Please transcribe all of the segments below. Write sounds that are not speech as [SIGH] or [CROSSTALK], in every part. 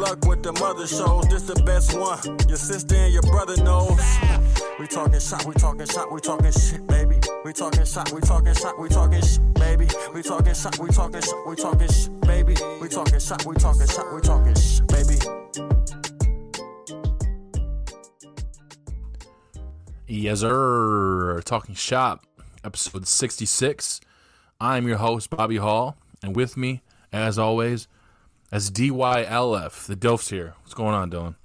Luck with the mother shows. This the best one. Your sister and your brother knows. We talking shot, we talking shot, we talking shit, baby. We talking shot, we talking shot, we talking shit, baby. We talking shot, we talking shot, we talking shit, baby. We talking shot, we talking shot, we talking shit, baby. Yes, sir. Talking shop, episode 66. I'm your host, Bobby Hall, and with me, as always, as DYLF, the Dilfs here. What's going on, Dylan?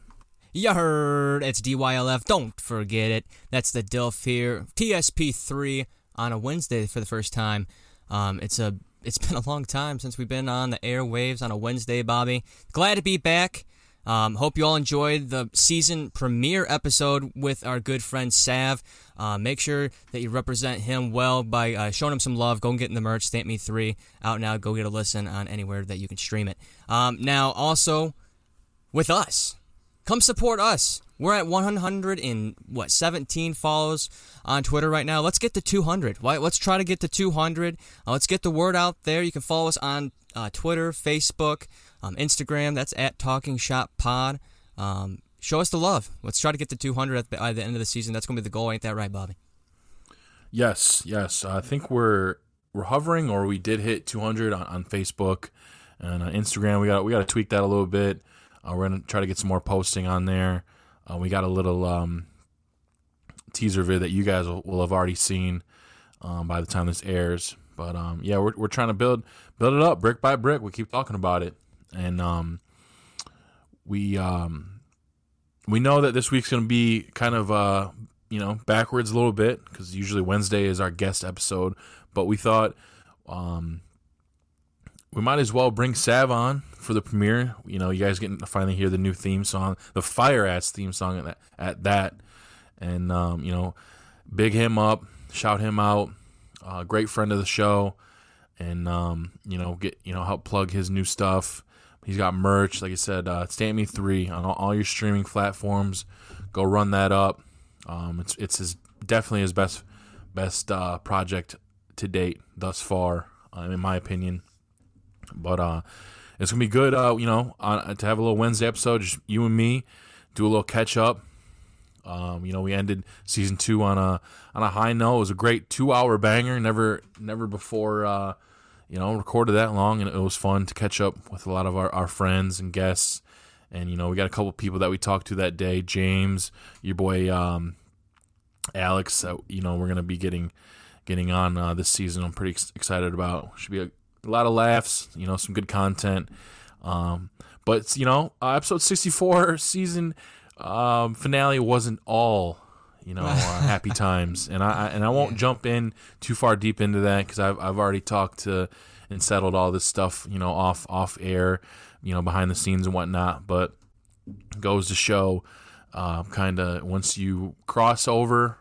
You heard it's DYLF. Don't forget it. That's the DILF here. TSP3 on a Wednesday for the first time. Um, it's a it's [LAUGHS] been a long time since we've been on the airwaves on a Wednesday, Bobby. Glad to be back. Um, hope you all enjoyed the season premiere episode with our good friend Sav. Uh, make sure that you represent him well by uh, showing him some love. Go and get in the merch, Stamp Me 3 out now. Go get a listen on anywhere that you can stream it. Um, now, also with us, come support us. We're at 100 and what 17 follows on Twitter right now. Let's get to 200. Why? Let's try to get to 200. Uh, let's get the word out there. You can follow us on uh, Twitter, Facebook, um, Instagram. That's at Talking Shop Pod. Um, show us the love. Let's try to get to 200 at the, at the end of the season. That's going to be the goal, ain't that right, Bobby? Yes, yes. I think we're we're hovering, or we did hit 200 on, on Facebook and on Instagram. We got we got to tweak that a little bit. Uh, we're gonna try to get some more posting on there. Uh, we got a little um, teaser vid that you guys will, will have already seen um, by the time this airs. But um, yeah, we're we're trying to build build it up brick by brick. We keep talking about it, and um, we um, we know that this week's gonna be kind of uh, you know backwards a little bit because usually Wednesday is our guest episode. But we thought um, we might as well bring Sav on for the premiere. You know, you guys getting to finally hear the new theme song, the Fire Ass theme song at that, at that. and um, you know, big him up, shout him out. Uh, great friend of the show, and um, you know, get you know help plug his new stuff. He's got merch, like I said, uh, Stamp Me Three on all, all, your streaming platforms. Go run that up. Um, it's it's his definitely his best best uh, project to date thus far, uh, in my opinion. But uh, it's gonna be good. Uh, you know, to have a little Wednesday episode, just you and me, do a little catch up. Um, you know, we ended season two on a on a high note. It was a great two hour banger. Never never before uh, you know recorded that long, and it was fun to catch up with a lot of our, our friends and guests. And you know, we got a couple people that we talked to that day. James, your boy um, Alex. Uh, you know, we're gonna be getting getting on uh, this season. I'm pretty ex- excited about. Should be a, a, lot of laughs. You know, some good content. Um, but you know, uh, episode 64 season um, finale wasn't all you know [LAUGHS] uh, happy times, and I, and I won't yeah. jump in too far deep into that because I've I've already talked to and settled all this stuff you know off off air, you know behind the scenes and whatnot. But goes to show, uh, kind of once you cross over,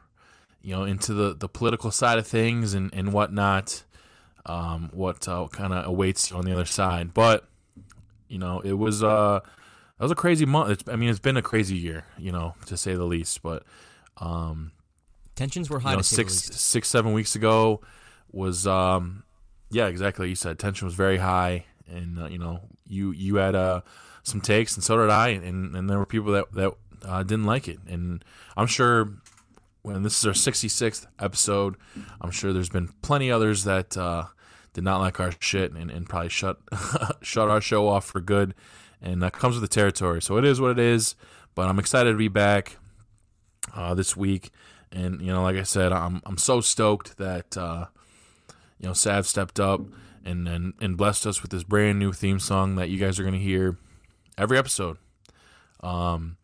you know into the the political side of things and and whatnot, um, what uh, kind of awaits you on the other side. But you know it was uh that was a crazy month. It's, I mean, it's been a crazy year, you know, to say the least. But um, tensions were high. You know, six, six, seven weeks ago was, um, yeah, exactly. You said tension was very high, and uh, you know, you you had uh, some takes, and so did I, and and there were people that that uh, didn't like it, and I'm sure when this is our 66th episode, I'm sure there's been plenty others that uh, did not like our shit and, and probably shut [LAUGHS] shut our show off for good and that comes with the territory. So it is what it is. But I'm excited to be back uh, this week, and you know, like I said, I'm I'm so stoked that uh, you know Sav stepped up and, and and blessed us with this brand new theme song that you guys are to hear every episode. Um,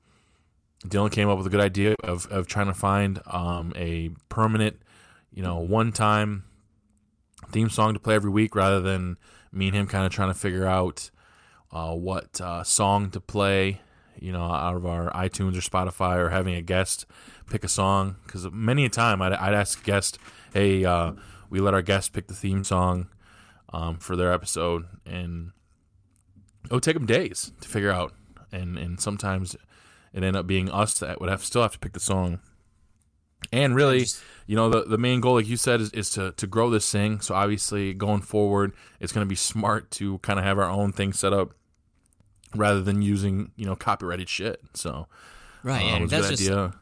Dylan came up with a good idea of, of trying to find um, a permanent, you know, one time theme song to play every week rather than me and him kind of trying to figure out uh, what uh, song to play, you know, out of our iTunes or Spotify, or having a guest pick a song. Because many a time I'd, I'd ask a guest, "Hey, uh, we let our guest pick the theme song um, for their episode," and it would take them days to figure out, and and sometimes it ended up being us that would have still have to pick the song. And really, you know, the, the main goal, like you said, is, is to, to grow this thing. So obviously, going forward, it's going to be smart to kind of have our own thing set up rather than using you know copyrighted shit. So Right, um, yeah, it was a that's just idea.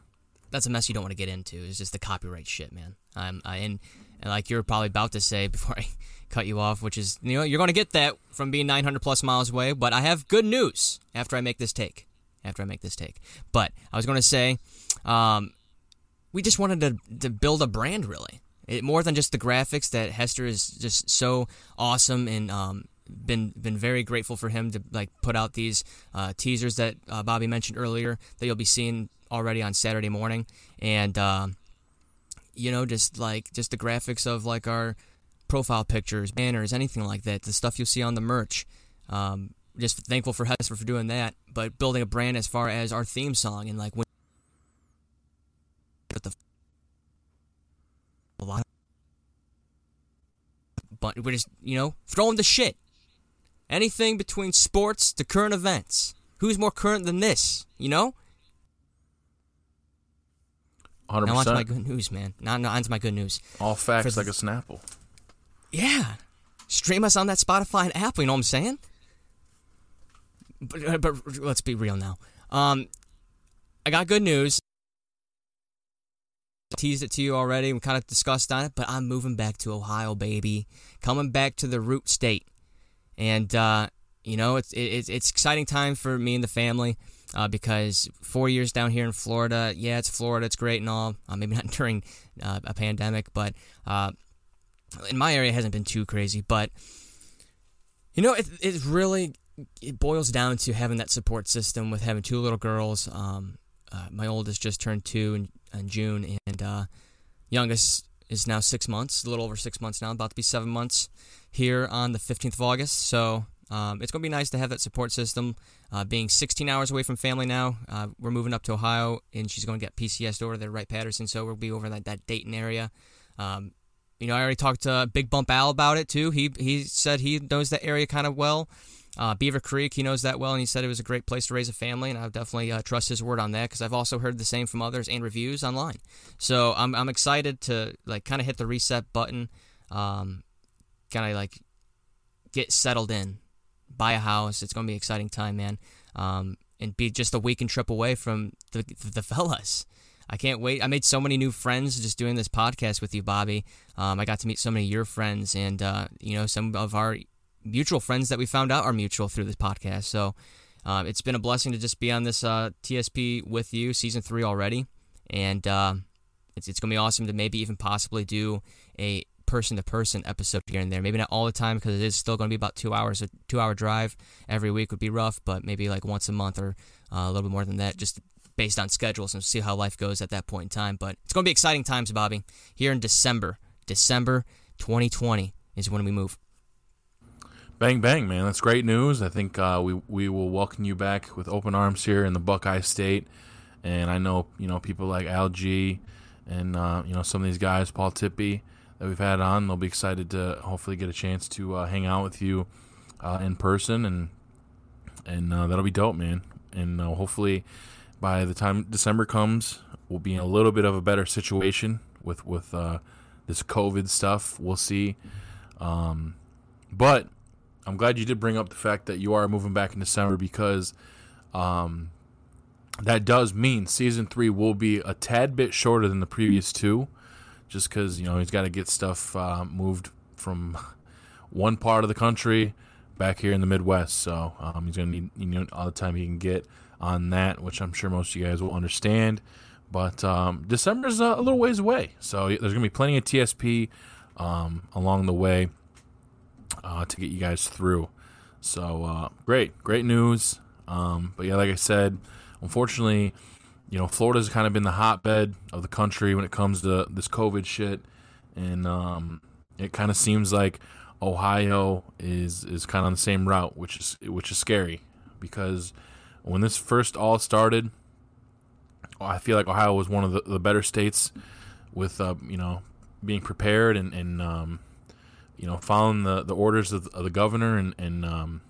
that's a mess you don't want to get into. Is just the copyright shit, man. Um, I, and, and like you're probably about to say [LAUGHS] before I cut you off, which is you know you're going to get that from being 900 plus miles away. But I have good news after I make this take. After I make this take, but I was going to say, um, we just wanted to to build a brand really. It, more than just the graphics that Hester is just so awesome and um, been been very grateful for him to like put out these uh, teasers that uh, Bobby mentioned earlier that you'll be seeing already on Saturday morning. And um, you know just like just the graphics of like our profile pictures banners anything like that the stuff you'll see on the merch. Um, just thankful for Hester for doing that but building a brand as far as our theme song and like when the a lot but we're just you know throwing the shit anything between sports to current events. Who's more current than this you know? Hundred now on to my good news man. Now now on to my good news. All facts for like a Snapple. yeah. Stream us on that spotify and apple you know what i'm saying? But, but let's be real now. Um i got good news. Teased it to you already. We kind of discussed on it but i'm moving back to ohio baby. Coming back to the root state and uh, you know it's it's it's exciting time for me and the family uh, because four years down here in Florida, yeah, it's Florida, it's great and all. Uh, maybe [LAUGHS] not during uh, a pandemic, but uh, in my area, it hasn't been too crazy. But you know, it it really it boils down to having that support system with having two little girls. Um, uh, my oldest just turned two in, in June, and youngest is now six months, a little over six months now, about to be seven months here on the 15th of August. So um, it's going to be nice to have that support system. Uh, being 16 hours away from family now, uh, we're moving up to Ohio, and she's going to get PCS over there, Wright Patterson. So we'll be over in that, that Dayton area. Um, you know, I already talked to Big Bump Al about it too. He he said he knows that area kind of well. Uh, Beavercreek, he knows that well, and he said it was a great place to raise a family, and I definitely uh, trust his word on that because I've also heard the same from others and reviews online. So I'm I'm excited to like kind of hit the reset button, um, kind of like get settled in, buy a house. It's gonna be an exciting time, man, um, and be just a weekend trip away from the the fellas. I can't wait. I made so many new friends just doing this podcast with you, Bobby. Um, I got to meet so many of your friends, and uh, you know some of our mutual friends that we found out are mutual through this podcast. So um, it's been a blessing to just be on this uh, TSP with you, season three already, and uh, it's it's gonna be awesome to maybe even possibly do a person to person episode here and there. Maybe not all the time because it is still gonna be about two hours. A two hour drive every week would be rough, but maybe like once a month or uh, a little bit more than that, just based on schedules and see how life goes at that point in time. But it's gonna be exciting times, Bobby. Here in December, December 2020 is when we move. Bang bang, man! That's great news. I think uh, we we will welcome you back with open arms here in the Buckeye State, and I know you know people like Al G, and uh, you know some of these guys, Paul Tippy, that we've had on. They'll be excited to hopefully get a chance to uh, hang out with you uh, in person, and and uh, that'll be dope, man. And uh, hopefully by the time December comes, we'll be in a little bit of a better situation with with this COVID stuff. We'll see, um, but I'm glad you did bring up the fact that you are moving back in December because um, that does mean season three will be a tad bit shorter than the previous two, just because you know he's got to get stuff uh, moved from [LAUGHS] one part of the country back here in the Midwest. So um, he's gonna need you know all the time he can get on that, which I'm sure most of you guys will understand. But um, December's uh, a little ways away, so there's gonna be plenty of TSP um, along the way uh, to get you guys through. So uh, great, great news. Um, but yeah, like I said, unfortunately, you know, Florida's kind of been the hotbed of the country when it comes to this COVID shit, and um, it kind of seems like Ohio is is kind of on the same route, which is which is scary because when this first all started, I feel like Ohio was one of the, the better states with uh, you know being prepared and, and um, you know following the, the orders of, of the governor and, and um,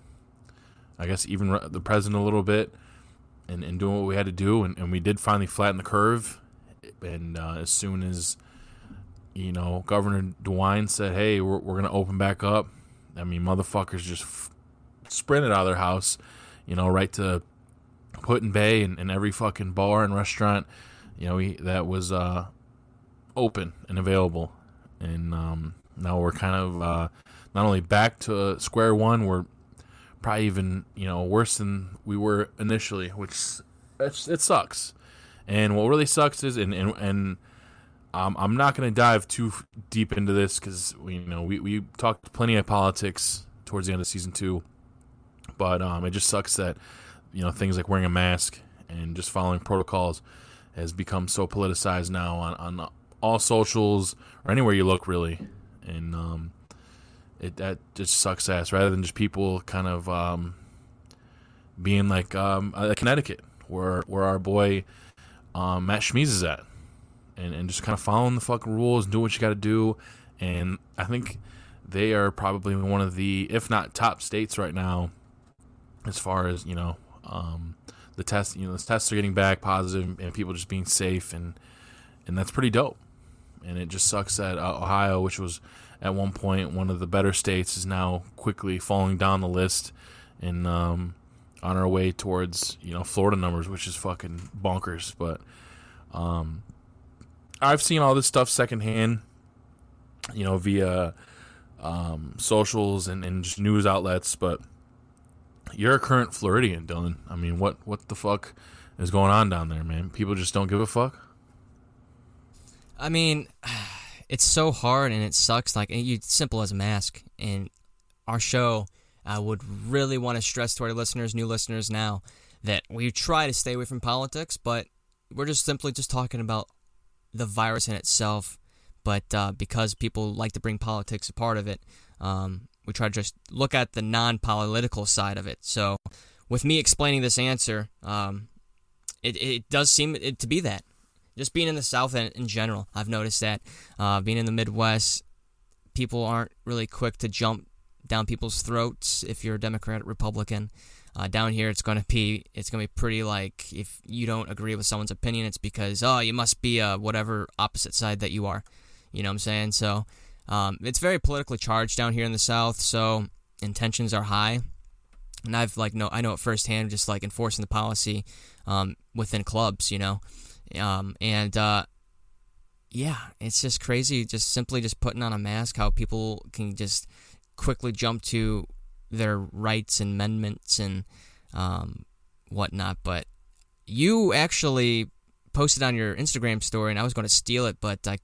I guess even the president a little bit and, and doing what we had to do and, and we did finally flatten the curve and uh, as soon as you know Governor DeWine said hey we're, we're gonna open back up I mean motherfuckers just f- sprinted out of their house you know right to Put-in-Bay and, and every fucking bar and restaurant, you know, we, that was uh, open and available. And um, now we're kind of uh, not only back to square one, we're probably even you know worse than we were initially, which it sucks. And what really sucks is, and and, and um, I'm not going to dive too deep into this because you know we we talked plenty of politics towards the end of season two, but um, it just sucks that you know things like wearing a mask and just following protocols has become so politicized now on, on all socials or anywhere you look really and um, it that just sucks ass rather than just people kind of um, being like um, uh, Connecticut where where our boy um, Matt Schmees is at and, and just kind of following the fucking rules and do what you got to do and I think they are probably one of the if not top states right now as far as you know um, the test, you know, the tests are getting back positive, and people just being safe, and and that's pretty dope. And it just sucks that uh, Ohio, which was at one point one of the better states, is now quickly falling down the list, and um, on our way towards you know Florida numbers, which is fucking bonkers. But um, I've seen all this stuff secondhand, you know, via um, socials and, and just news outlets, but you're a current Floridian, Dylan. I mean, what what the fuck is going on down there, man? People just don't give a fuck. I mean, [SIGHS] it's so hard and it sucks. Like, you simple as a mask. And our show, I would really want to stress to our listeners, new listeners now, that we try to stay away from politics, but we're just simply just talking about the virus in itself. But uh, because people like to bring politics a part of it, um, we try to just look at the non-political side of it. So, with me explaining this answer, um, it it does seem it to be that. Just being in the South in, in general, I've noticed that uh, being in the Midwest, people aren't really quick to jump down people's throats if you're a Democrat, or Republican. Uh, down here, it's gonna be it's gonna be pretty like if you don't agree with someone's opinion, it's because oh you must be a whatever opposite side that you are. You know what I'm saying? So um, it's very politically charged down here in the South, so intentions are high. And I've like no, I know it firsthand, just like enforcing the policy um, within clubs, you know, um, and uh, yeah, it's just crazy. Just simply just putting on a mask, how people can just quickly jump to their rights and amendments and um, whatnot. But you actually posted on your Instagram story, and I was going to steal it, but I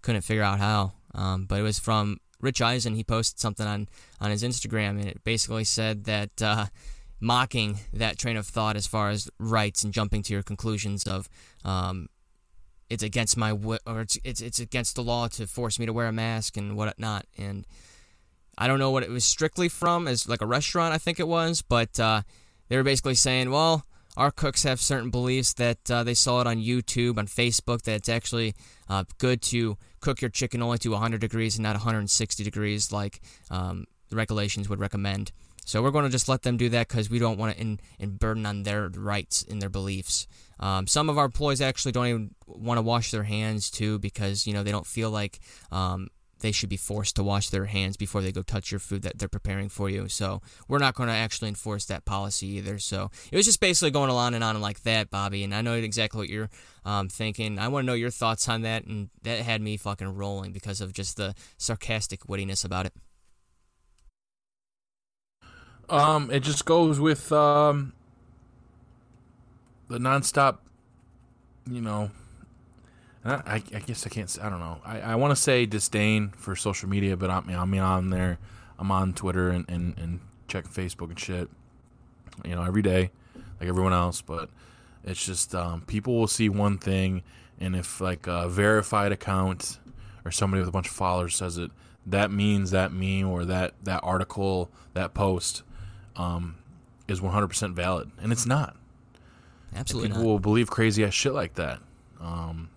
couldn't figure out how. Um, but it was from Rich Eisen. He posted something on, on his Instagram, and it basically said that uh, mocking that train of thought as far as rights and jumping to your conclusions of um, it's against my or it's, it's it's against the law to force me to wear a mask and whatnot. And I don't know what it was strictly from, as like a restaurant, I think it was, but uh, they were basically saying, well our cooks have certain beliefs that uh, they saw it on YouTube, on Facebook, that it's actually uh, good to cook your chicken only to 100 degrees and not 160 degrees, like um, the regulations would recommend. So we're going to just let them do that because we don't want to in, in burden on their rights and their beliefs. Um, some of our employees actually don't even want to wash their hands too because you know they don't feel like um, they should be forced to wash their hands before they go touch your food that they're preparing for you. So we're not going to actually enforce that policy either. So it was just basically going on and on like that, Bobby. And I know exactly what you're um, thinking. I want to know your thoughts on that, and that had me fucking rolling because of just the sarcastic wittiness about it. Um, it just goes with um the nonstop, you know, I, I guess I can't. I don't know. I, I want to say disdain for social media, but I'm, I'm there. I'm on Twitter and, and, and check Facebook and shit. You know, every day, like everyone else. But it's just um, people will see one thing, and if like a verified account or somebody with a bunch of followers says it, that means that meme or that that article, that post, um, is 100% valid, and it's not. Absolutely people not. will believe crazy ass shit like that. Um,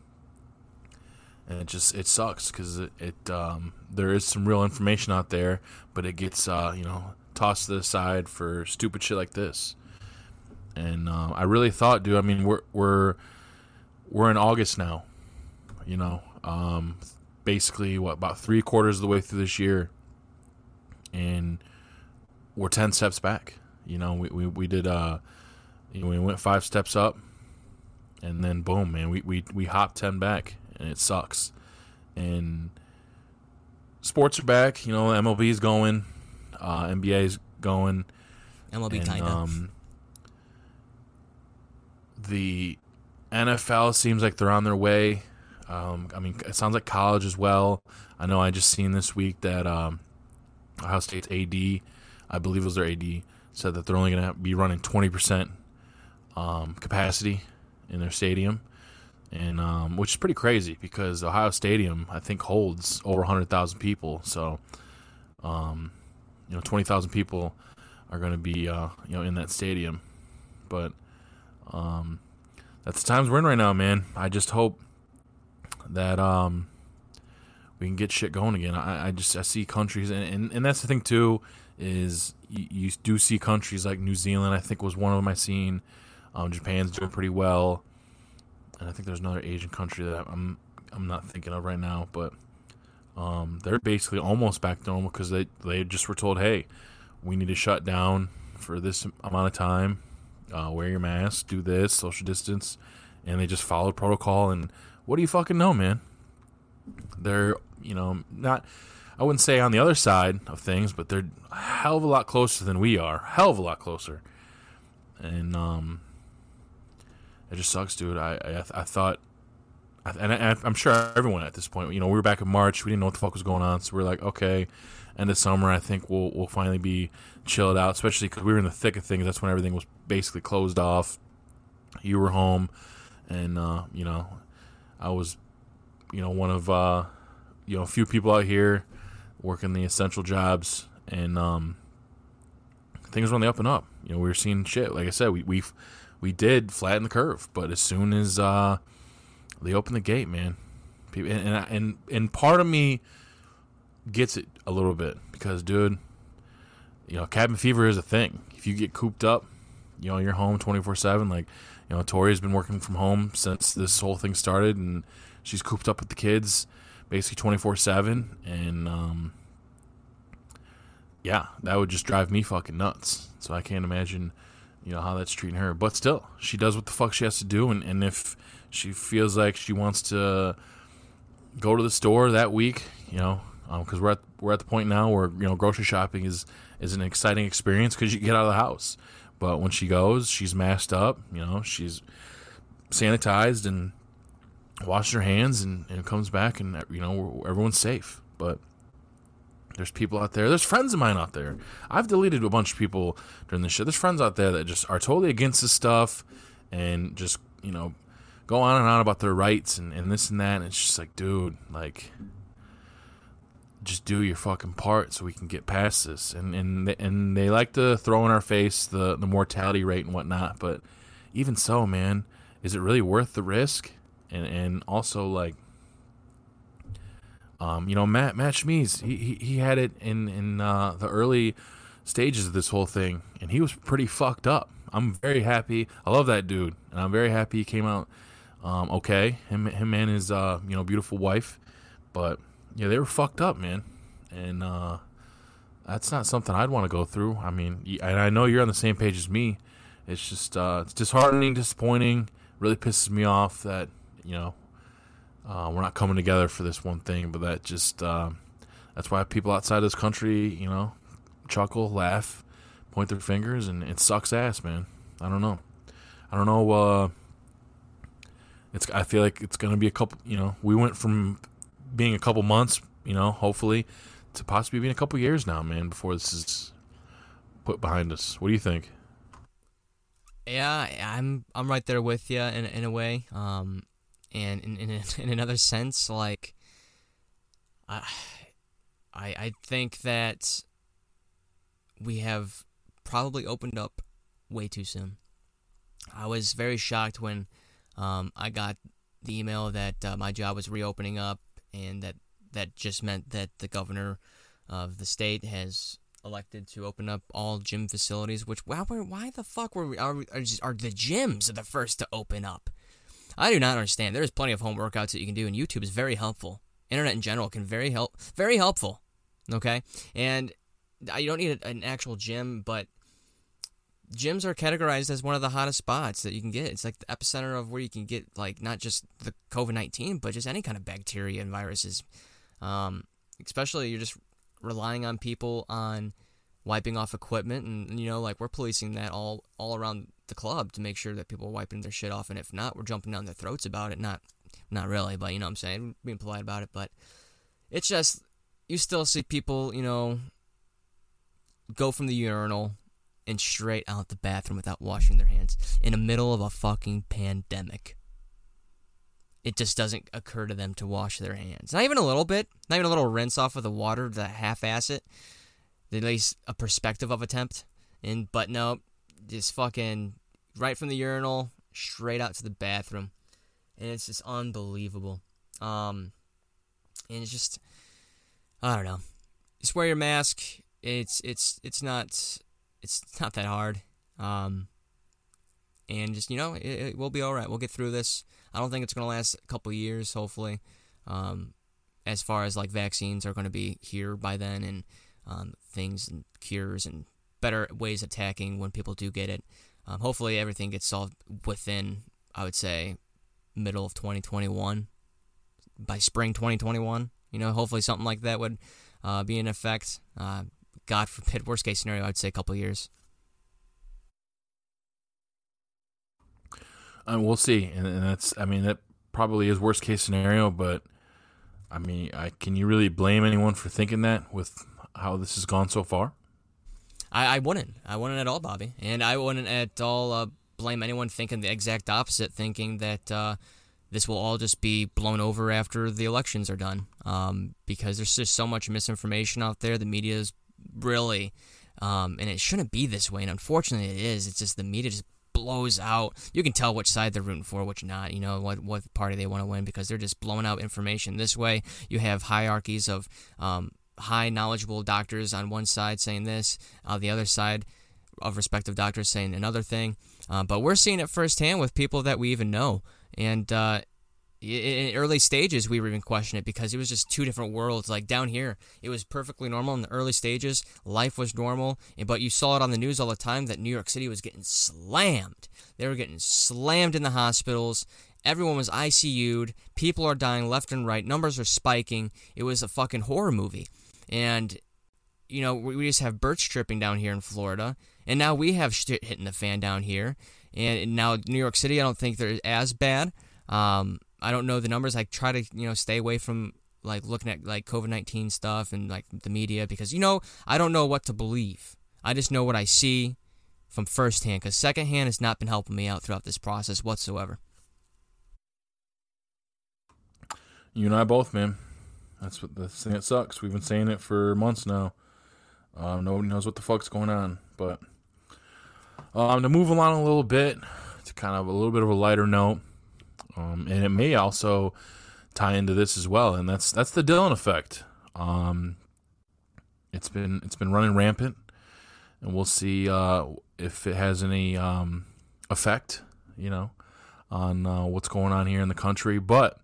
and it just it sucks because it, it um, there is some real information out there, but it gets uh, you know tossed to the side for stupid shit like this. And uh, I really thought, dude. I mean, we're we're we're in August now. You know, um, basically what about three quarters of the way through this year, and we're ten steps back. You know, we we, we did uh, you know, we went five steps up, and then boom, man, we we we hopped ten back, and it sucks. And sports are back. You know, MLB is going, uh, NBA is going. MLB and, kinda. um, the NFL seems like they're on their way. Um, I mean, it sounds like college as well. I know I just seen this week that um, Ohio State's AD, I believe it was their AD, said that they're only going to be running 20% um, capacity in their stadium, and um, which is pretty crazy because Ohio Stadium I think holds over 100,000 people. So, um, you know, 20,000 people are going to be uh, you know in that stadium, but um, that's the times we're in right now, man. I just hope that um, we can get shit going again. I, I just I see countries, and, and, and that's the thing too is you, you do see countries like New Zealand. I think was one of them I seen. Um, Japan's doing pretty well, and I think there's another Asian country that I'm I'm not thinking of right now, but um, they're basically almost back to normal because they they just were told, hey, we need to shut down for this amount of time. Uh, wear your mask, do this, social distance, and they just followed protocol. And what do you fucking know, man? They're you know not. I wouldn't say on the other side of things, but they're a hell of a lot closer than we are. Hell of a lot closer. And um, it just sucks, dude. I I, I thought, and I, I'm sure everyone at this point, you know, we were back in March. We didn't know what the fuck was going on, so we are like, okay, end of summer, I think we'll we'll finally be chilled out, especially because we were in the thick of things. That's when everything was basically closed off. You were home, and uh, you know, I was, you know, one of uh, you know a few people out here working the essential jobs, and um, things were on the up and up. You know, we were seeing shit. Like I said, we we we did flatten the curve, but as soon as uh, they opened the gate, man, people, and and and, and part of me gets it a little bit because, dude, you know, cabin fever is a thing. If you get cooped up, you know, you're home 24 7. Like, you know, Tori's been working from home since this whole thing started, and she's cooped up with the kids basically 24 7. And, um, yeah, that would just drive me fucking nuts. So I can't imagine, you know, how that's treating her. But still, she does what the fuck she has to do. And, and if she feels like she wants to go to the store that week, you know, because um, we're at we're at the point now where you know grocery shopping is is an exciting experience because you get out of the house. But when she goes, she's masked up. You know, she's sanitized and washes her hands, and, and comes back, and you know everyone's safe. But there's people out there. There's friends of mine out there. I've deleted a bunch of people during this shit. There's friends out there that just are totally against this stuff, and just you know go on and on about their rights and, and this and that. And it's just like, dude, like just do your fucking part so we can get past this. And and and they like to throw in our face the the mortality rate and whatnot, but even so, man, is it really worth the risk? And and also like, um, you know, Matt Matt Schmies, he he, he had it in in uh, the early stages of this whole thing, and he was pretty fucked up. I'm very happy. I love that dude, and I'm very happy he came out um, okay. Him him and his uh, you know beautiful wife, but yeah, they were fucked up, man, and uh, that's not something I'd want to go through. I mean, and I know you're on the same page as me. It's just uh, it's disheartening, disappointing. Really pisses me off that you know uh, we're not coming together for this one thing. But that just uh, that's why people outside this country, you know, chuckle, laugh, point their fingers, and it sucks ass, man. I don't know. I don't know. Uh, it's. I feel like it's gonna be a couple. You know, we went from being a couple months, you know, hopefully, to possibly being a couple years now, man, before this is put behind us. What do you think? Yeah, I'm I'm right there with you in in a way. Um, and in in, [LAUGHS] in another sense, like, I I I think that we have probably opened up way too soon. I was very shocked when um, I got the email that uh, my job was reopening up, and that that just meant that the governor of the state has elected to open up all gym facilities. Which why, why the fuck were we, are, are, are the gyms the first to open up? I do not understand. There's plenty of home workouts that you can do, and YouTube is very helpful. Internet in general can very help, very helpful. Okay, and you don't need an actual gym, but gyms are categorized as one of the hottest spots that you can get. It's like the epicenter of where you can get like not just the COVID nineteen, but just any kind of bacteria and viruses. Um, especially you're just relying on people on wiping off equipment, and you know, like we're policing that all all around the club to make sure that people are wiping their shit off, and if not, we're jumping down their throats about it. Not not really, but you know what I'm saying, being polite about it. But it's just you still see people, you know, go from the urinal and straight out the bathroom without washing their hands in the middle of a fucking pandemic. It just doesn't occur to them to wash their hands. Not even a little bit. Not even a little rinse off of the water to half-ass it. At least a perspective of attempt. And but no, just fucking right from the urinal straight out to the bathroom, and it's just unbelievable. Um, and it's just I don't know. Just wear your mask. It's it's it's not it's not that hard. Um, and just you know, it, it, we'll be all right. We'll get through this. I don't think it's gonna last a couple years. Hopefully, um, as far as like vaccines are gonna be here by then, and um, things and cures and better ways attacking when people do get it. Um, hopefully, everything gets solved within, I would say, middle of 2021, by spring 2021. You know, hopefully something like that would uh, be in effect. Uh, God forbid, worst case scenario, I'd say a couple years. And we'll see, and, and that's, I mean, that probably is worst case scenario, but I mean, I can you really blame anyone for thinking that with how this has gone so far? I, I wouldn't. I wouldn't at all, Bobby, and I wouldn't at all uh, blame anyone thinking the exact opposite, thinking that uh, this will all just be blown over after the elections are done, um, because there's just so much misinformation out there. The media is really, um, and it shouldn't be this way. And unfortunately, it is. It's just the media just blows out. You can tell which side they're rooting for, which not. You know what what party they want to win because they're just blowing out information. This way, you have hierarchies of um, high knowledgeable doctors on one side saying this, uh, the other side of respective doctors saying another thing. Uh, but we're seeing it firsthand with people that we even know, and uh, in early stages we were even questioning it because it was just two different worlds. Like down here it was perfectly normal in the early stages. Life was normal. But you saw it on the news all the time that new york city was getting slammed. They were getting slammed in the hospitals. Everyone was ICU'd. people are dying left and right. Numbers are spiking. It was a fucking horror movie and you know we just have birch tripping down here in florida and now we have shit hitting the fan down here and now new york city i don't think they're as bad um, I don't know the numbers. I try to you know stay away from like looking at like COVID nineteen stuff and like the media because you know I don't know what to believe. I just know what I see from firsthand because secondhand has not been helping me out throughout this process whatsoever. You and I both, man. That's what the thing that sucks. We've been saying it for months now. Um, nobody knows what the fuck's going on. But um, to move along a little bit, to kind of a little bit of a lighter note, um, and it may also tie into this as well, and that's that's the Dylan effect. Um, it's been it's been running rampant, and we'll see uh, if it has any um, effect, you know, on uh, what's going on here in the country. But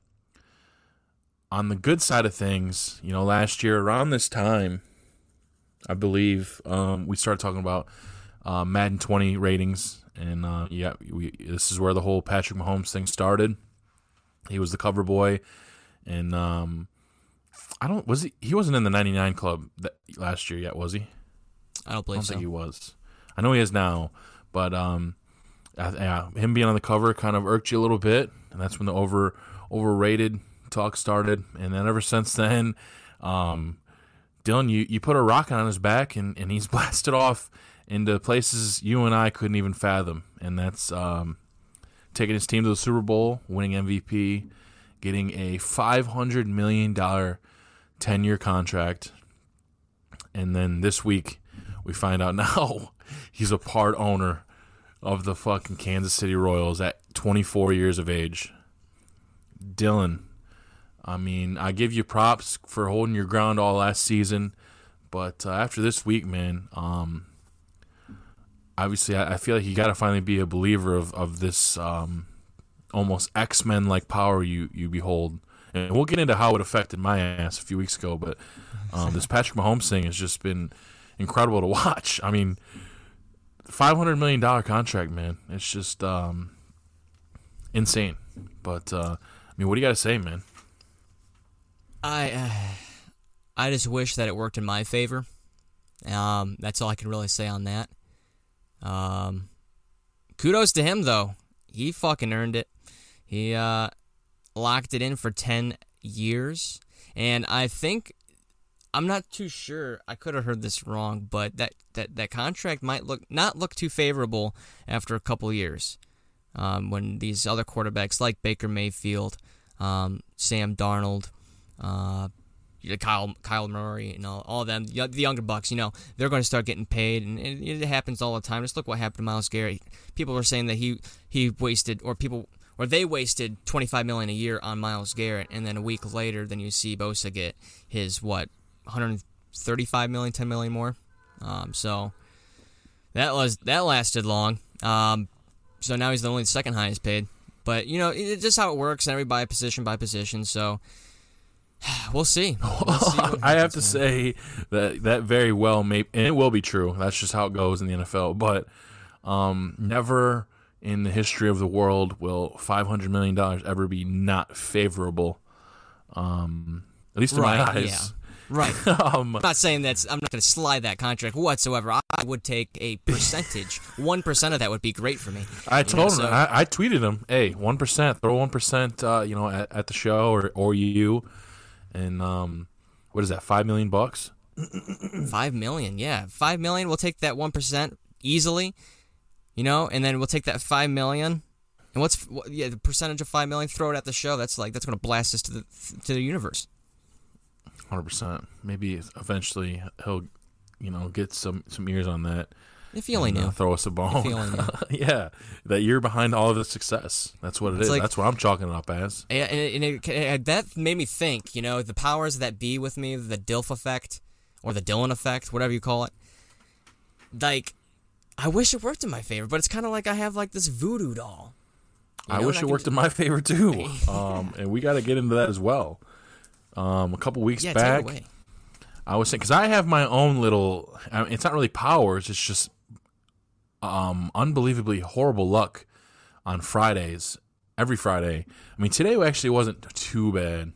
on the good side of things, you know, last year around this time, I believe um, we started talking about uh, Madden 20 ratings and uh, yeah, we, this is where the whole Patrick Mahomes thing started. He was the cover boy, and um, I don't was he he wasn't in the '99 club that, last year yet, was he? I don't believe I don't so. think he was. I know he is now, but um, yeah, him being on the cover kind of irked you a little bit, and that's when the over overrated talk started. And then ever since then, um, Dylan, you, you put a rocket on his back, and, and he's [LAUGHS] blasted off into places you and I couldn't even fathom, and that's um, taking his team to the Super Bowl, winning MVP, getting a five hundred million dollar ten year contract, and then this week we find out [LAUGHS] now he's a part owner of the fucking Kansas City Royals at 24 years of age. Dylan, I mean, I give you props for holding your ground all last season, but uh, after this week, man, um, obviously I, I, feel like you got to finally be a believer of of this um, almost X Men like power you you behold. And we'll get into how it affected my ass a few weeks ago, but um, this [LAUGHS] Patrick Mahomes thing has just been incredible to watch. I mean, five hundred million dollar contract, man. It's just um, insane. But uh, I mean, what do you got to say, man? I uh, I just wish that it worked in my favor. Um, that's all I can really say on that. Um, kudos to him though. He fucking earned it. He uh, locked it in for ten years, and I think I'm not too sure. I could have heard this wrong, but that, that, that contract might look not look too favorable after a couple years. Um, when these other quarterbacks like Baker Mayfield, um, Sam Darnold, uh, Kyle Kyler Murray, you know, all of them, the younger bucks, you know, they're going to start getting paid, and it, happens all the time. Just look what happened to Myles Garrett. People were saying that he he wasted, or people or they wasted 25 million a year on Myles Garrett, and then a week later, then you see Bosa get his what 135 million, 10 million more. Um, so that was that lasted long. Um, so now he's the only second highest paid. But you know, it's just how it works. Everybody position by position. So [SIGHS] we'll see. [LAUGHS] We'll see I have to say that that very well may and it will be true. That's just how it goes in the NFL. But um, never in the history of the world will five hundred million dollars ever be not favorable. Um, at least in right, my eyes. Yeah. Right. [LAUGHS] um, I'm not saying that's. I'm not going to slide that contract whatsoever. I would take a percentage. [LAUGHS] One percent of that would be great for me. I told know, him. So. I, I, tweeted him. Hey, one percent. Throw one percent. Uh, you know, at, at, the show or or you, and um, what is that? Five million bucks. five million. Yeah, five million. We'll take that one percent easily. You know, and then we'll take that five million. And what's what, yeah the percentage of five million? Throw it at the show. That's like that's going to blast us to the to the universe hundred percent. Maybe eventually he'll, you know, get some some ears on that. If he only and, knew, throw us a bone. [LAUGHS] yeah, that you're behind all of the success. That's what it it's is. Like, That's what I'm chalking it up as. Yeah, and, it, it, that made me think. You know, the powers that be with me, the Dilf effect, or the Dylan effect, whatever you call it. Like, I wish it worked in my favor, but it's kind of like I have like this voodoo doll. You know, I wish it worked in my favor too. [LAUGHS] um, and we got to get into that as well um, a couple weeks yeah, back. I was saying because I have my own little. I mean, it's not really powers. It's just um, unbelievably horrible luck on Fridays. Every Friday. I mean, today actually wasn't too bad,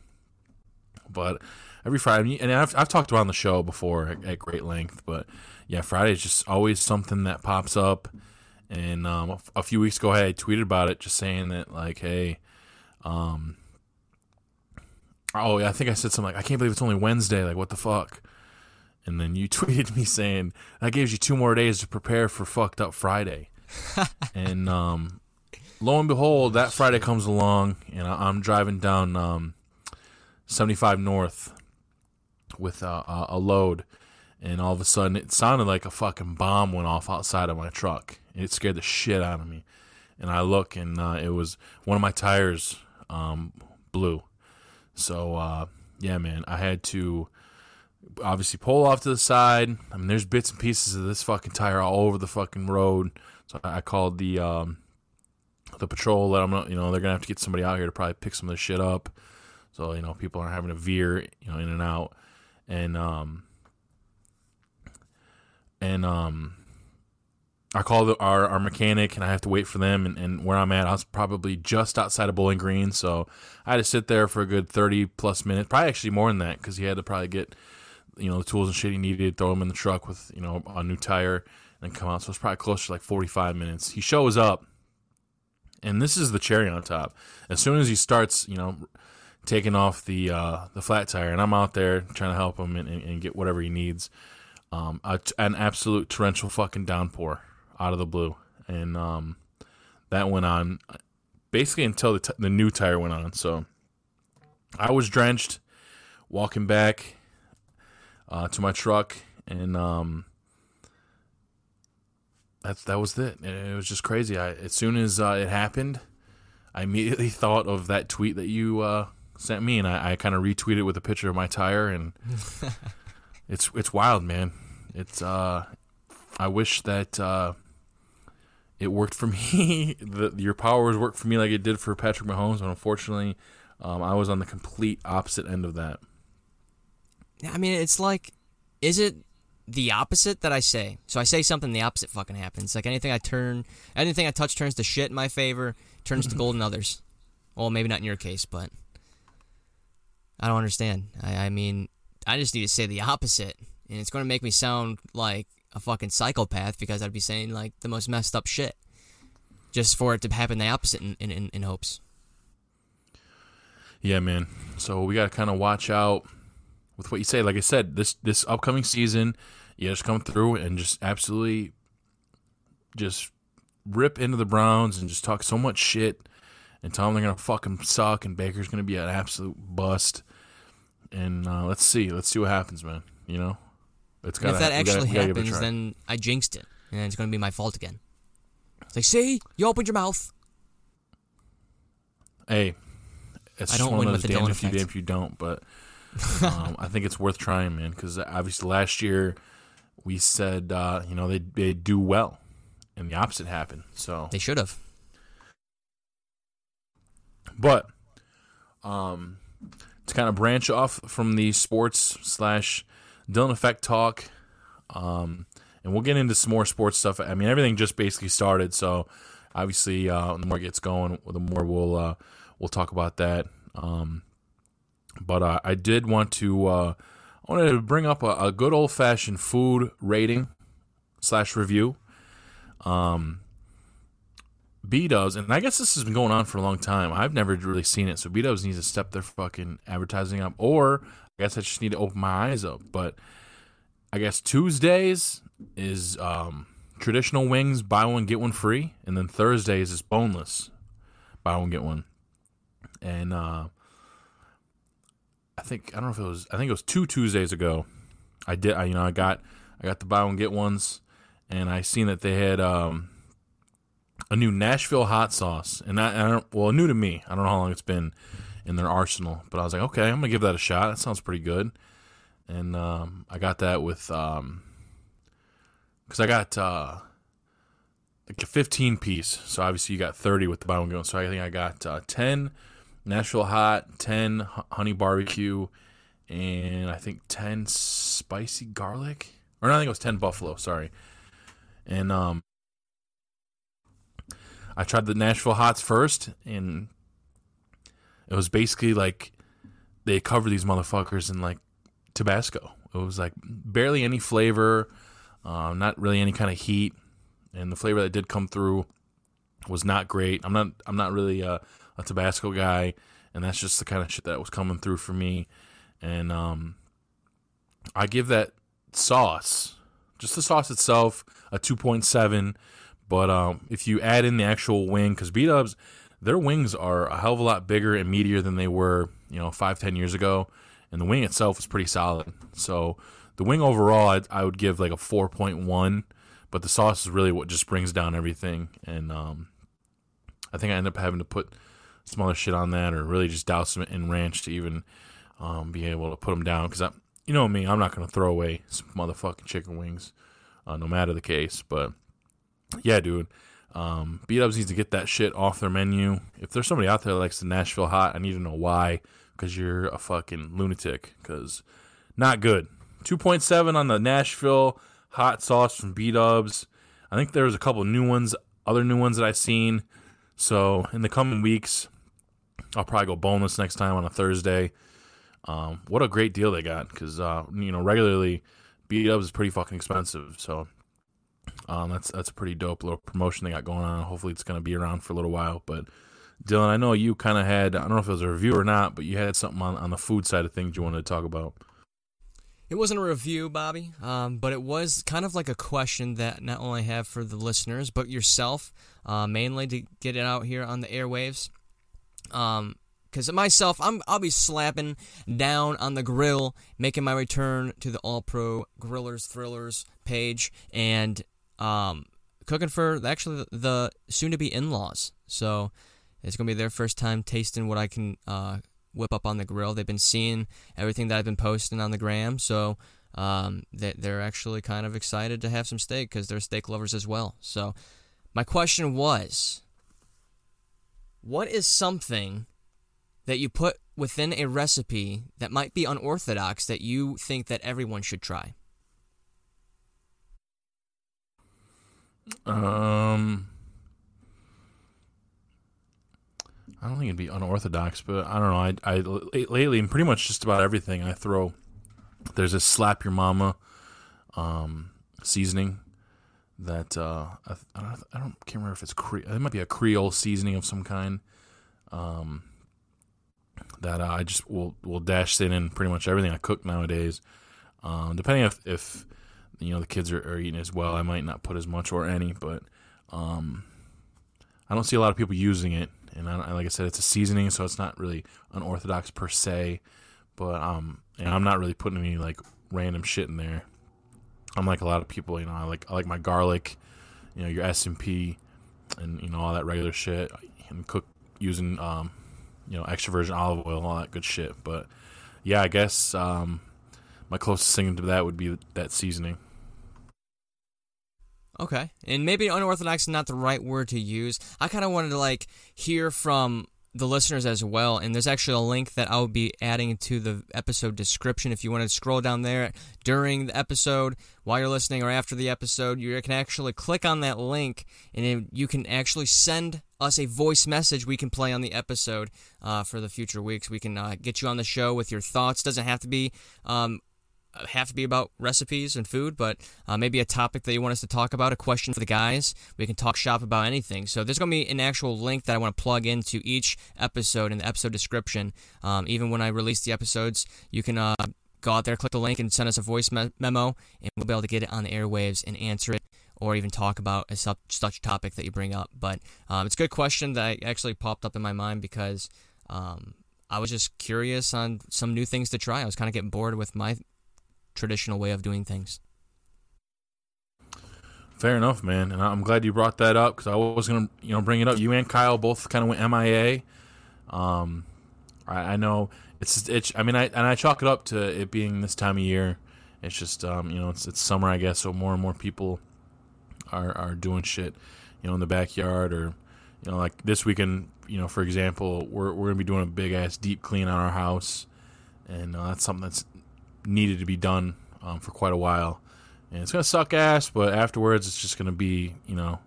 but every Friday, and I've, I've talked about on the show before at, at great length, but yeah, Friday is just always something that pops up. And um, a, few weeks ago, I tweeted about it, just saying that like, hey, um, oh, yeah, I think I said something like, I can't believe it's only Wednesday. Like, what the fuck? And then you [LAUGHS] tweeted me saying that gives you two more days to prepare for fucked up Friday. [LAUGHS] and um, lo and behold, that Friday comes along, and I, am driving down um, 75 North with a, a load, and all of a sudden it sounded like a fucking bomb went off outside of my truck. It scared the shit out of me. And I look, and uh, it was one of my tires um, blew so uh, yeah, man, I had to obviously pull off to the side. I mean, there's bits and pieces of this fucking tire all over the fucking road. So I called the um, the patrol. Let them know, you know, they're gonna have to get somebody out here to probably pick some of this shit up. So you know, people aren't having to veer, you know, in and out, and um, and um, I called our, our mechanic and I have to wait for them. And, and, where I'm at, I was probably just outside of Bowling Green. So I had to sit there for a good 30 plus minutes, probably actually more than that because he had to probably get, you know, the tools and shit he needed, throw them in the truck with, you know, a new tire and come out. So it's probably close to like 45 minutes. He shows up and this is the cherry on top. As soon as he starts, you know, taking off the, uh, the flat tire and I'm out there trying to help him and, and, and get whatever he needs. Um, a, an absolute torrential fucking downpour out of the blue, and um, that went on basically until the, t- the new tire went on. So I was drenched walking back uh, to my truck, and um, that's that was it. It was just crazy. I as soon as uh, it happened, I immediately [LAUGHS] thought of that tweet that you uh, sent me, and I, I kind of retweeted with a picture of my tire, and [LAUGHS] it's it's wild, man. It's uh, I wish that uh, it worked for [LAUGHS] me. the, your powers worked for me like it did for Patrick Mahomes, but unfortunately, um, I was on the complete opposite end of that. I mean, it's like, is it the opposite that I say? So I say something, the opposite fucking happens. Like anything I turn, anything I touch turns to shit in my favor, turns to [LAUGHS] gold in others. Well, maybe not in your case, but I don't understand. I, I mean, I just need to say the opposite, and it's going to make me sound like a fucking psychopath because I'd be saying like the most messed up shit, just for it to happen the opposite in in, in, in hopes. Yeah, man. So we got to kind of watch out with what you say. Like I said, this this upcoming season, you just come through and just absolutely just rip into the Browns and just talk so much shit and tell them they're gonna fucking suck and Baker's gonna be an absolute bust. And uh, let's see, let's see what happens, man. You know, it's got. If that actually gotta, happens, then I jinxed it, and it's gonna be my fault again. It's like, see, you opened your mouth. Hey, it's I don't win with the damned if you if you don't, but [LAUGHS] um, I think it's worth trying, man. Because obviously last year we said uh, you know they they do well, and the opposite happened. So they should have. But um, to kind of branch off from the sports slash Dylan Effect talk, um, and we'll get into some more sports stuff. I mean, everything just basically started, so obviously, uh, the more it gets going, the more we'll uh, we'll talk about that. Um, but uh, I did want to uh, I wanted to bring up a, a good old fashioned food rating slash review. Um, B Dubs, and I guess this has been going on for a long time. I've never really seen it, so B Dubs needs to step their fucking advertising up, or I guess I just need to open my eyes up. But I guess Tuesdays is um, traditional wings, buy one get one free, and then Thursdays is boneless, buy one get one. And uh, I think I don't know if it was I think it was two Tuesdays ago. I did I you know I got I got the buy one get ones, and I seen that they had um, a new Nashville hot sauce, and I, I don't well new to me. I don't know how long it's been in their arsenal, but I was like, okay, I'm gonna give that a shot. That sounds pretty good, and um, I got that with um, because I got uh, like a 15 piece. So obviously you got 30 with the buy one get one. So I think I got uh, 10 Nashville hot, 10 honey barbecue, and I think 10 spicy garlic. Or no, I think it was 10 buffalo, sorry. And um I tried the Nashville hots first and it was basically like they cover these motherfuckers in like Tabasco. It was like barely any flavor, uh, not really any kind of heat, and the flavor that did come through was not great. I'm not I'm not really a, a Tabasco guy, and that's just the kind of shit that was coming through for me. And um, I give that sauce, just the sauce itself, a 2.7. But um, if you add in the actual wing, because B Dubs, their wings are a hell of a lot bigger and meatier than they were, you know, five ten years ago, and the wing itself is pretty solid. So the wing overall, I, I would give like a 4.1 but the sauce is really what just brings down everything. And um, I think I end up having to put some other shit on that, or really just douse them in ranch to even um, be able to put them down. Because I, you know me, I'm not gonna throw away some motherfucking chicken wings, uh, no matter the case. But yeah, dude. Um, B Dubs needs to get that shit off their menu. If there's somebody out there that likes the Nashville hot, I need to know why. Because you're a fucking lunatic. Because not good. 2.7 on the Nashville hot sauce from B Dubs. I think there's a couple new ones, other new ones that I've seen. So in the coming weeks, I'll probably go boneless next time on a Thursday. Um, what a great deal they got because uh, you know regularly B Dubs is pretty fucking expensive. So um, that's that's a pretty dope little promotion they got going on. Hopefully it's going to be around for a little while. But Dylan, I know you kind of had I don't know if it was a review or not, but you had something on on the food side of things you wanted to talk about. It wasn't a review, Bobby, um, but it was kind of like a question that not only I have for the listeners, but yourself, uh, mainly to get it out here on the airwaves. Because um, myself, I'm, I'll be slapping down on the grill, making my return to the All Pro Grillers Thrillers page, and um, cooking for actually the soon to be in laws. So it's gonna be their first time tasting what I can uh, whip up on the grill. They've been seeing everything that I've been posting on the gram, so um, they, they're actually kind of excited to have some steak because they're steak lovers as well. So my question was, what is something that you put within a recipe that might be unorthodox that you think that everyone should try? Um, I don't think it'd be unorthodox, but I don't know. I, I lately, in pretty much just about everything, I throw. There's a slap your mama, um, seasoning that uh, I, I don't I don't can't remember if it's Cre- it might be a Creole seasoning of some kind. Um, that uh, I just will will dash in in pretty much everything I cook nowadays. Um, depending if if you know the kids are, are, eating as well, I might not put as much or any, but um, I don't see a lot of people using it. And I, like I said, it's a seasoning, so it's not really unorthodox per se. But um, and I'm not really putting any like random shit in there. I'm like a lot of people, you know. I like I like my garlic, you know, your S and P, and you know all that regular shit, and cook using um, you know, extra virgin olive oil, all that good shit. But yeah, I guess um, my closest thing to that would be that seasoning. Okay, and maybe unorthodox is not the right word to use. I kind of wanted to like hear from the listeners as well. And there's actually a link that I'll be adding to the episode description. If you want to scroll down there during the episode, while you're listening, or after the episode, you can actually click on that link and you can actually send us a voice message we can play on the episode uh, for the future weeks. We can uh, get you on the show with your thoughts. Doesn't have to be um, have to be about recipes and food, but uh, maybe a topic that you want us to talk about, a question for the guys. We can talk shop about anything. So there's going to be an actual link that I want to plug into each episode in the episode description. Um, even when I release the episodes, you can uh, go out there, click the link, and send us a voice me- memo, and we'll be able to get it on the airwaves and answer it. Or even talk about a sub- such topic that you bring up. But um, it's a good question that actually popped up in my mind because um, I was just curious on some new things to try. I was kind of getting bored with my traditional way of doing things. Fair enough, man, and I'm glad you brought that up because I was gonna, you know, bring it up. You and Kyle both kind of went MIA. Um, I, I know it's, it's. I mean, I and I chalk it up to it being this time of year. It's just, um, you know, it's it's summer, I guess, so more and more people are are doing shit, you know, in the backyard or, you know, like this weekend, you know, for example, we're we're gonna be doing a big ass deep clean on our house, and uh, that's something that's needed to be done um, for quite a while. And it's gonna suck ass, but afterwards it's just gonna be, you know,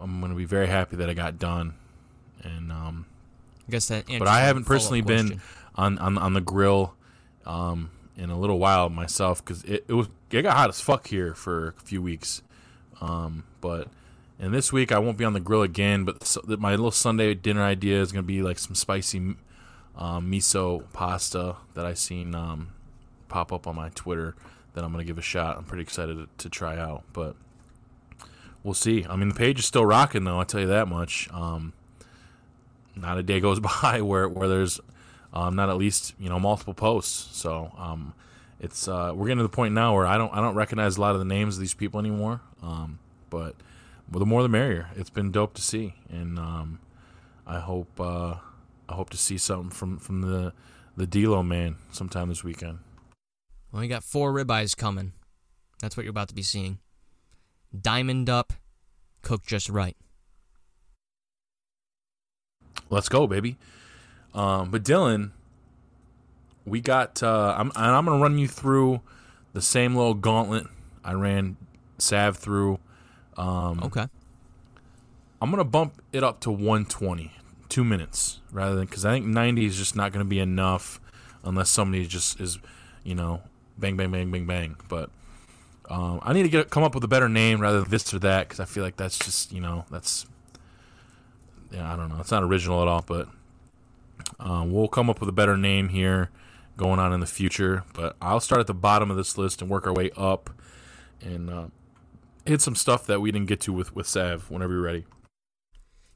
I'm gonna be very happy that I got done. And um, I guess that. But I haven't personally been on, on on the grill um, in a little while myself because it, it was it got hot as fuck here for a few weeks. Um, but and this week I won't be on the grill again. But so, my little Sunday dinner idea is gonna be like some spicy um, miso pasta that I seen um, pop up on my Twitter that I'm going to give a shot. I'm pretty excited to, try out, but we'll see. I mean, the page is still rocking, though. I'll tell you that much. Um, not a day goes [LAUGHS] by where where there's um, not at least you know multiple posts. So um, it's uh, we're getting to the point now where I don't I don't recognize a lot of the names of these people anymore. Um, but well, the more the merrier. It's been dope to see, and um, I hope uh, I hope to see something from from the the D'Lo man sometime this weekend. Well, you got four ribeyes coming. That's what you're about to be seeing. Diamond up, cooked just right. Let's go, baby. Um, but Dylan, we got. Uh, I'm I'm gonna run you through the same little gauntlet I ran Sav through. Um, okay. I'm gonna bump it up to 120, two minutes rather than because I think 90 is just not gonna be enough unless somebody just is, you know, bang, bang, bang, bang, bang. But um, I need to get come up with a better name rather than this or that because I feel like that's just you know that's yeah I don't know it's not original at all. But um, we'll come up with a better name here going on in the future. But I'll start at the bottom of this list and work our way up and uh, hit some stuff that we didn't get to with with Sav whenever you're ready.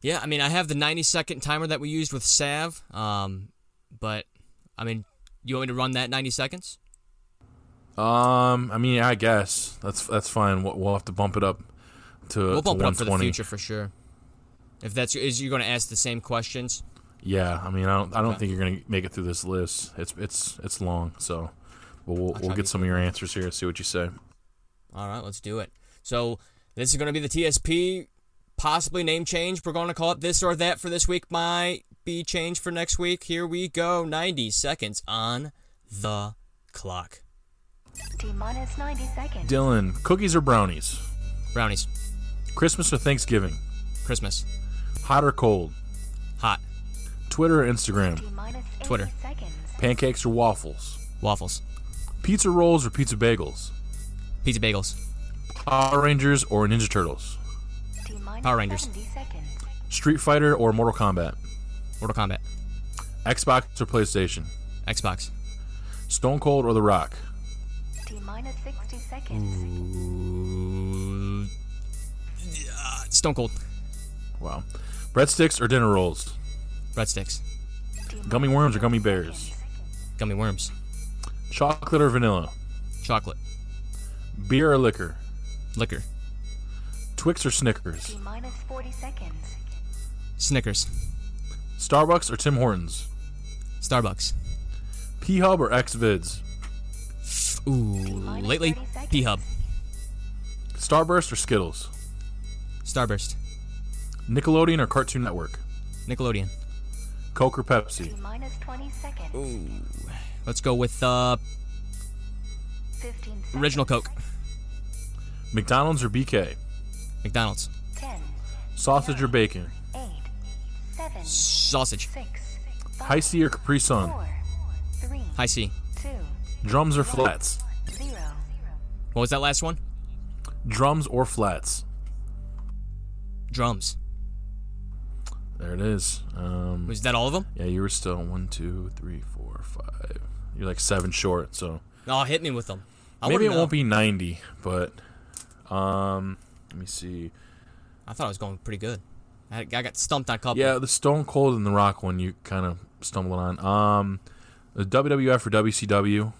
Yeah, I mean I have the 90 second timer that we used with Sav, um, but I mean you want me to run that 90 seconds? Um, I mean, I guess that's that's fine. We'll, we'll have to bump it up to, We'll to bump it up for the 120. future for sure. If that's is you're going to ask the same questions. Yeah, I mean, I don't, I don't Okay. think you're gonna make it through this list. It's, it's, it's long. So, but we'll, try we'll get some of your answers here. and See what you say. All right, let's do it. So this is going to be the TSP, possibly name change. We're going to call it this or that for this week. Might be changed for next week. Here we go. 90 seconds on the clock. T minus 90 seconds. Dylan, cookies or brownies? Brownies. Christmas or Thanksgiving? Christmas. Hot or cold? Hot. Twitter or Instagram? T minus 80 Twitter. seconds. Pancakes or waffles? Waffles. Pizza rolls or pizza bagels? Pizza bagels. Power Rangers or Ninja Turtles? T minus Power Rangers. seconds. Street Fighter or Mortal Kombat? Mortal Kombat. Xbox or PlayStation? Xbox. Stone Cold or The Rock? T minus 60 seconds. Ooh. Yeah, Stone Cold. Wow. Breadsticks or dinner rolls? Breadsticks. Gummy worms or gummy bears? Gummy worms. Chocolate or vanilla? Chocolate. Beer or liquor? Liquor. Twix or Snickers? minus 40 seconds. Snickers. Starbucks or Tim Hortons? Starbucks. P Hub or Xvids? Ooh. Lately, P Hub. Starburst or Skittles? Starburst. Nickelodeon or Cartoon Network? Nickelodeon. Coke or Pepsi? minus 20 seconds. Let's go with uh 15 original Coke. McDonald's or BK? McDonald's. 10, Sausage or bacon? 8, 7, Sausage. 6, Hi-C or Capri Sun? 4, 3, Hi-C. 2, Drums or flats? 0. What was that last one? Drums or flats? Drums. There it is. Um, Was that all of them? yeah, you were still one, two, three, four, five. You're like seven short, so Oh, hit me with them. I maybe it wouldn't won't be 90, but um, let me see. I thought I was going pretty good. I, I got stumped on a couple. Yeah, the Stone Cold and the Rock one you kind of stumbled on. Um, the WWF or WCW?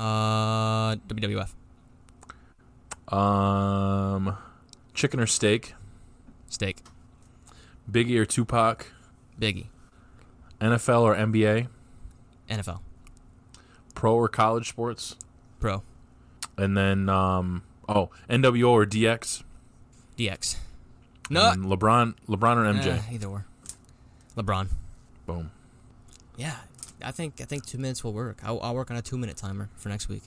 Uh, WWF. Um, chicken or steak? Steak. Biggie or Tupac? Biggie. NFL or NBA? NFL. Pro or college sports? Pro. And then um, oh, NWO or DX? DX. No. And LeBron, LeBron or MJ? Eh, either or. LeBron. Boom. Yeah, I think I think two minutes will work. I'll, I'll work on a two minute timer for next week,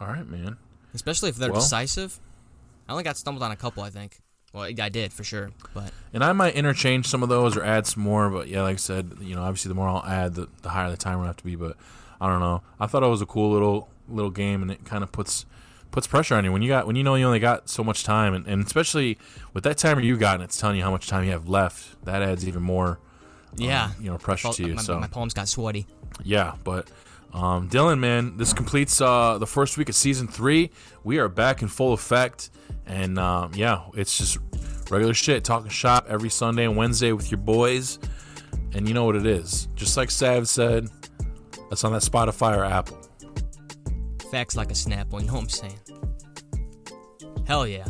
All right, man. especially if they're Well- decisive. I only got stumbled on a couple, I think. Well, I did for sure, but And I might interchange some of those or add some more, but yeah, like I said, you know, obviously the more I'll add, the, the higher the timer will have to be. But I don't know. I thought it was a cool little little game, and it kind of puts puts pressure on you when you got when you know you only got so much time, and, and especially with that timer you got, and it's telling you how much time you have left. That adds even more, yeah, um, you know, pressure Felt- to you. my, so my palms got sweaty. Yeah, but um, Dylan, man, this completes uh, the first week of season three. We are back in full effect, and um, yeah, it's just regular shit, talking shop every Sunday and Wednesday with your boys. And you know what it is. Just like Sav said, that's on that Spotify or Apple. Facts like a snapple, you know what I'm saying? Hell yeah.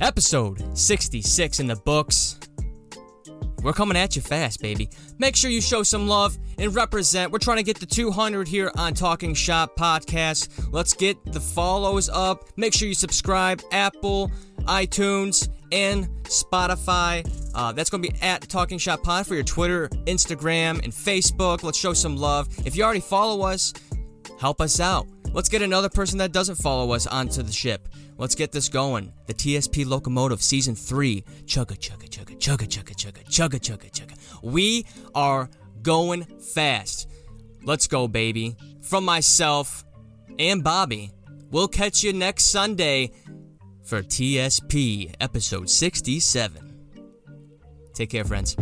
Episode 66 in the books. We're coming at you fast, baby. Make sure you show some love and represent. We're trying to get the 200 here on Talking Shop Podcast. Let's get the follows up. Make sure you subscribe, Apple, iTunes, and Spotify. Uh, that's going to be at Talking Shop Pod for your Twitter, Instagram, and Facebook. Let's show some love. If you already follow us, help us out. Let's get another person that doesn't follow us onto the ship. Let's get this going. The TSP Locomotive Season 3. Chugga, chugga, chugga, chugga, chugga, chugga, chugga, chugga, chugga. We are going fast. Let's go, baby. From myself and Bobby, we'll catch you next Sunday for TSP Episode 67. Take care, friends.